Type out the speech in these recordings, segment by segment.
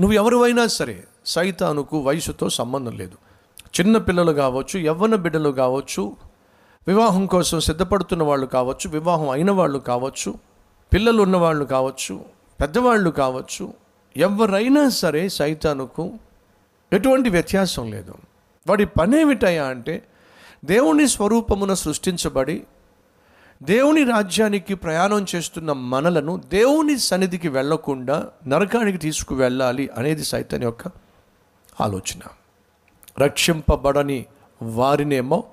నువ్వు ఎవరివైనా సరే సైతానుకు వయసుతో సంబంధం లేదు. చిన్న పిల్లలు కావచ్చు యవ్వన బిడ్డలు కావచ్చు వివాహం కోసం సిద్ధపడుతున్న వాళ్ళు కావచ్చు వివాహం అయిన వాళ్ళు కావచ్చు పిల్లలు ఉన్నవాళ్ళు కావచ్చు పెద్దవాళ్ళు కావచ్చు ఎవరైనా సరే సైతానుకు ఎటువంటి వ్యత్యాసం లేదు. వాడి పనేమిటయా అంటే దేవుని స్వరూపమున సృష్టించబడి దేవుని రాజ్యానికి ప్రయాణం చేస్తున్న మనలను దేవుని సన్నిధికి వెళ్ళకుండా నరకానికి తీసుకువెళ్ళాలి అనేది సైతాన్ యొక్క ఆలోచన. రక్షింపబడని వారినేమో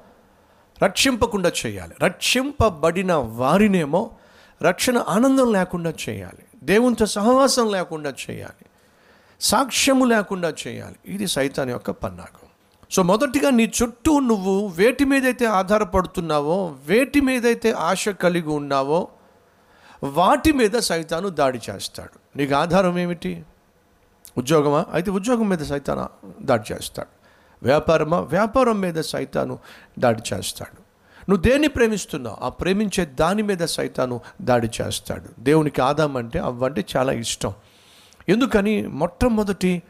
రక్షింపకుండా చేయాలి. రక్షింపబడిన వారినేమో రక్షణ ఆనందం లేకుండా చేయాలి. దేవునితో సహవాసం లేకుండా చేయాలి. సాక్ష్యము లేకుండా చేయాలి. ఇది సైతాన్ యొక్క పన్నాగం. సో మొదటిగా నీ చుట్టూ నువ్వు వేటి మీదైతే ఆధారపడుతున్నావో వేటి మీదైతే ఆశ కలిగి ఉన్నావో వాటి మీద సైతాను దాడి చేస్తాడు. నీకు ఆధారం ఏమిటి? ఉద్యోగమా? అయితే ఉద్యోగం మీద సైతాన దాడి చేస్తాడు. వ్యాపారమా? వ్యాపారం మీద సైతాను దాడి చేస్తాడు. నువ్వు దేన్ని ప్రేమిస్తున్నావు? ఆ ప్రేమించే దాని మీద సైతాను దాడి చేస్తాడు. దేవునికి ఆదాం అంటే అవ్వంటే చాలా ఇష్టం. ఎందుకని? మొట్టమొదటి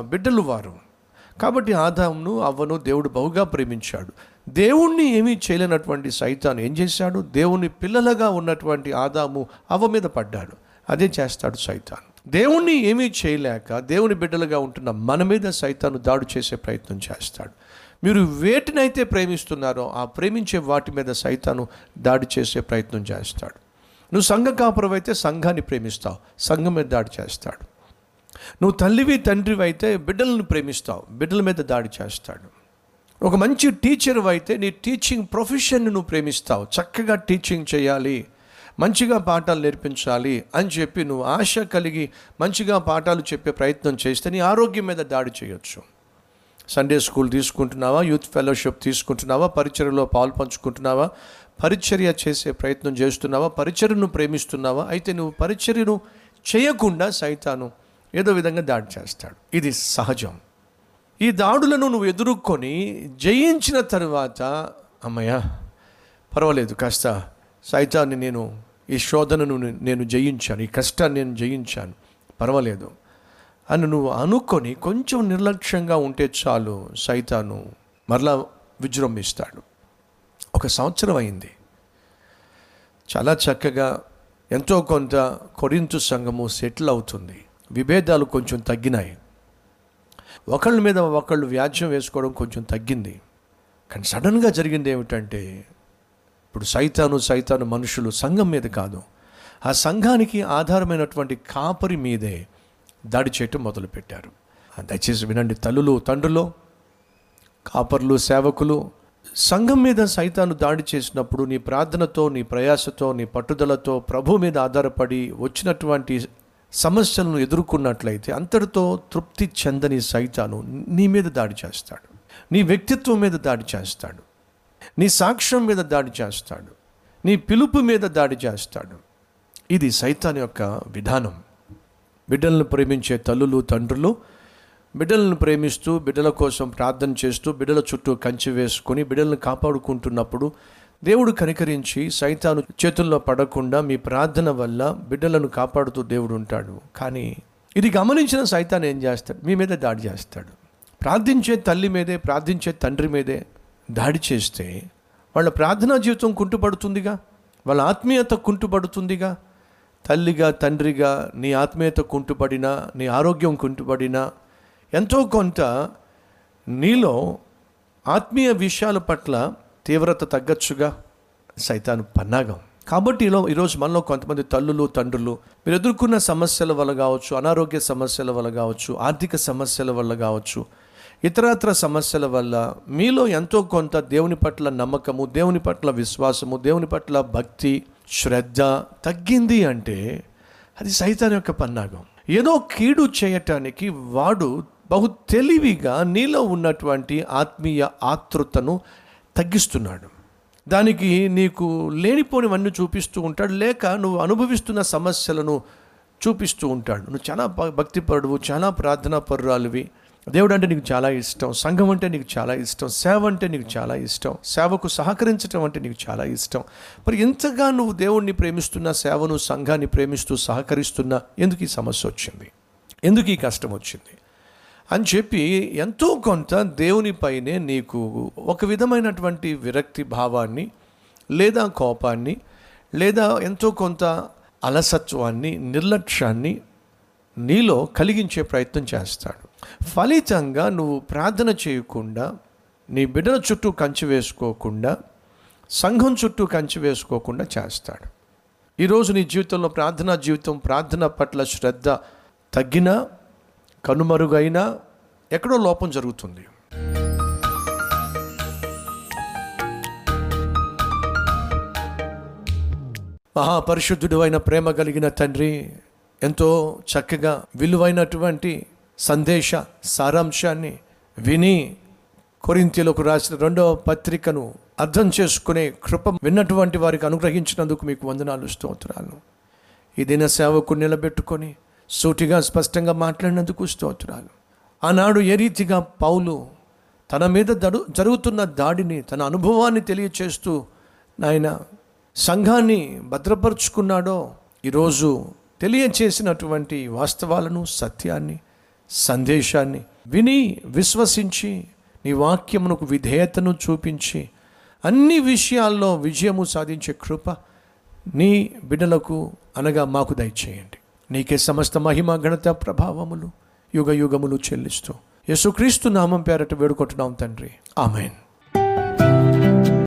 బిడ్డలు వారు కాబట్టి ఆదామును అవ్వను దేవుడు బహుగా ప్రేమించాడు. దేవుణ్ణి ఏమీ చేయలేనటువంటి సైతాను ఏం చేశాడు? దేవుని పిల్లలుగా ఉన్నటువంటి ఆదాము అవ్వ మీద పడ్డాడు. అదే చేస్తాడు సైతాన్. దేవుణ్ణి ఏమీ చేయలేక దేవుని బిడ్డలుగా ఉంటున్న మన మీద సైతాను దాడు చేసే ప్రయత్నం చేస్తాడు. మీరు వేటినైతే ప్రేమిస్తున్నారో ఆ ప్రేమించే వాటి మీద సైతాను దాడి చేసే ప్రయత్నం చేస్తాడు. నువ్వు సంఘ కాపురం అయితే సంఘాన్ని ప్రేమిస్తావు సంఘం మీద దాడి చేస్తాడు. నువ్వు తల్లివి తండ్రివి అయితే బిడ్డలను ప్రేమిస్తావు. బిడ్డల మీద దాడి చేస్తాడు. ఒక మంచి టీచర్ అయితే నీ టీచింగ్ ప్రొఫెషన్ని నువ్వు ప్రేమిస్తావు. చక్కగా టీచింగ్ చేయాలి. మంచిగా పాఠాలు నేర్పించాలి అని చెప్పి నువ్వు ఆశ కలిగి మంచిగా పాఠాలు చెప్పే ప్రయత్నం చేస్తే నీ ఆరోగ్యం మీద దాడి చేయొచ్చు. సండే స్కూల్ తీసుకుంటున్నావా? యూత్ ఫెలోషిప్ తీసుకుంటున్నావా? పరిచర్యలో పాలు పంచుకుంటున్నావా? పరిచర్య చేసే ప్రయత్నం చేస్తున్నావా? పరిచర్యను ప్రేమిస్తున్నావా? అయితే నువ్వు పరిచర్యను చేయకుండా సైతాను ఏదో విధంగా దాడి చేస్తాడు. ఇది సహజం. ఈ దాడులను నువ్వు ఎదుర్కొని జయించిన తర్వాత అమ్మయ్యా పర్వాలేదు కాస్త సైతాన్ని నేను ఈ శోధనను నేను జయించాను ఈ కష్టాన్ని నేను జయించాను పర్వాలేదు. అని నువ్వు అనుకొని కొంచెం నిర్లక్ష్యంగా ఉంటే చాలు సైతాను మరలా విజృంభిస్తాడు. ఒక సంవత్సరం అయింది. చాలా చక్కగా ఎంతో కొంత కొరింతు సంఘము సెటిల్ అవుతుంది. విభేదాలు కొంచెం తగ్గినాయి. ఒకళ్ళ మీద ఒకళ్ళు వ్యాజ్యం వేసుకోవడం కొంచెం తగ్గింది. కానీ సడన్గా జరిగింది ఏమిటంటే ఇప్పుడు సైతాను సైతాను మనుషులు సంఘం మీద కాదు. ఆ సంఘానికి ఆధారమైనటువంటి కాపరి మీదే దాడి చేయటం మొదలుపెట్టారు. దయచేసి వినండి తల్లులు తండ్రులు కాపర్లు సేవకులు సంఘం మీద సైతాను దాడి చేసినప్పుడు నీ ప్రార్థనతో నీ ప్రయాసతో నీ పట్టుదలతో ప్రభు మీద ఆధారపడి వచ్చినటువంటి సమస్యలను ఎదుర్కొన్నట్లయితే అంతటితో తృప్తి చెందని సైతాను నీ మీద దాడి చేస్తాడు. నీ వ్యక్తిత్వం మీద దాడి చేస్తాడు. నీ సాక్ష్యం మీద దాడి చేస్తాడు. నీ పిలుపు మీద దాడి చేస్తాడు. ఇది సైతాన్ యొక్క విధానం. బిడ్డలను ప్రేమించే తల్లులు తండ్రులు బిడ్డలను ప్రేమిస్తూ బిడ్డల కోసం ప్రార్థన చేస్తూ బిడ్డల చుట్టూ కంచి వేసుకొని బిడ్డలను కాపాడుకుంటున్నప్పుడు దేవుడు కనికరించి సైతాను చేతుల్లో పడకుండా మీ ప్రార్థన వల్ల బిడ్డలను కాపాడుతూ దేవుడు ఉంటాడు. కానీ ఇది గమనించిన సైతాన్ ఏం చేస్తాడు? మీ మీద దాడి చేస్తాడు. ప్రార్థించే తల్లి మీదే ప్రార్థించే తండ్రి మీదే దాడి చేస్తే వాళ్ళ ప్రార్థనా జీవితం కుంటుపడుతుందిగా? వాళ్ళ ఆత్మీయత కుంటుపడుతుందిగా? తల్లిగా తండ్రిగా నీ ఆత్మీయత కుంటుపడినా నీ ఆరోగ్యం కుంటుపడినా ఎంతో కొంత నీలో ఆత్మీయ విషయాల పట్ల తీవ్రత తగ్గచ్చుగా సైతాను పన్నాగం. కాబట్టి ఈలో ఈరోజు మనలో కొంతమంది తల్లులు తండ్రులు మీరు ఎదుర్కొన్న సమస్యల వల్ల కావచ్చు అనారోగ్య సమస్యల వల్ల కావచ్చు ఆర్థిక సమస్యల వల్ల కావచ్చు ఇతరత్ర సమస్యల వల్ల మీలో ఎంతో కొంత దేవుని పట్ల నమ్మకము దేవుని పట్ల విశ్వాసము దేవుని పట్ల భక్తి శ్రద్ధ తగ్గింది అంటే అది సైతాన్ యొక్క పన్నాగం. ఏదో కీడు చేయటానికి వాడు బహు తెలివిగా నీలో ఉన్నటువంటి ఆత్మీయ ఆతృతను తగ్గిస్తున్నాడు. దానికి నీకు లేనిపోనివన్నీ చూపిస్తూ ఉంటాడు. లేక నువ్వు అనుభవిస్తున్న సమస్యలను చూపిస్తూ ఉంటాడు. నువ్వు చాలా భ- భక్తిపరుడువు చాలా ప్రార్థనా పరురాలువి దేవుడు అంటే నీకు చాలా ఇష్టం. సంఘం అంటే నీకు చాలా ఇష్టం. సేవ అంటే నీకు చాలా ఇష్టం. సేవకు సహకరించడం అంటే నీకు చాలా ఇష్టం. మరి ఎంతగా నువ్వు దేవుణ్ణి ప్రేమిస్తున్నా సేవను సంఘాన్ని ప్రేమిస్తూ సహకరిస్తున్నా ఎందుకు ఈ సమస్య వచ్చింది? ఎందుకు ఈ కష్టం వచ్చింది? అని చెప్పి ఎంతో కొంత దేవునిపైనే నీకు ఒక విధమైనటువంటి విరక్తి భావాన్ని లేదా కోపాన్ని లేదా ఎంతో కొంత అలసత్వాన్ని నిర్లక్ష్యాన్ని నీలో కలిగించే ప్రయత్నం చేస్తాడు. ఫలితంగా నువ్వు ప్రార్థన చేయకుండా నీ బిడ్డల చుట్టూ కంచి వేసుకోకుండా సంఘం చుట్టూ కంచి వేసుకోకుండా చేస్తాడు. ఈరోజు నీ జీవితంలో ప్రార్థనా జీవితం ప్రార్థన పట్ల శ్రద్ధ తగ్గినా కనుమరుగైనా ఎక్కడో లోపం జరుగుతుంది. మహాపరిశుద్ధుడు అయిన ప్రేమ కలిగిన తండ్రి ఎంతో చక్కగా విలువైనటువంటి సందేశ సారాంశాన్ని విని కొరింతీలకు రాసిన రెండవ పత్రికను అర్థం చేసుకునే కృప విన్నటువంటి వారికి అనుగ్రహించినందుకు మీకు వందనాలు స్తోత్రాలు. ఈ దిన సేవకు నిలబెట్టుకొని సూటిగా స్పష్టంగా మాట్లాడినందుకు స్తోత్రాలు. ఆనాడు ఏ రీతిగా పౌలు తన మీద దడు జరుగుతున్న దాడిని తన అనుభవాన్ని తెలియచేస్తూ నాయన సంఘాన్ని భద్రపరుచుకున్నాడో ఈరోజు తెలియచేసినటువంటి వాస్తవాలను సత్యాన్ని సందేశాన్ని విని విశ్వసించి నీ వాక్యమునకు విధేయతను చూపించి అన్ని విషయాల్లో విజయము సాధించే కృప నీ బిడ్డలకు అనగా మాకు దయచేయండి. నీకే సమస్త మహిమ ఘనత ప్రభావములు యుగ యుగములు చెల్లిస్తూ. యేసుక్రీస్తు నామం పేరట వేడుకుంటున్నాం తండ్రి. ఆమెన్.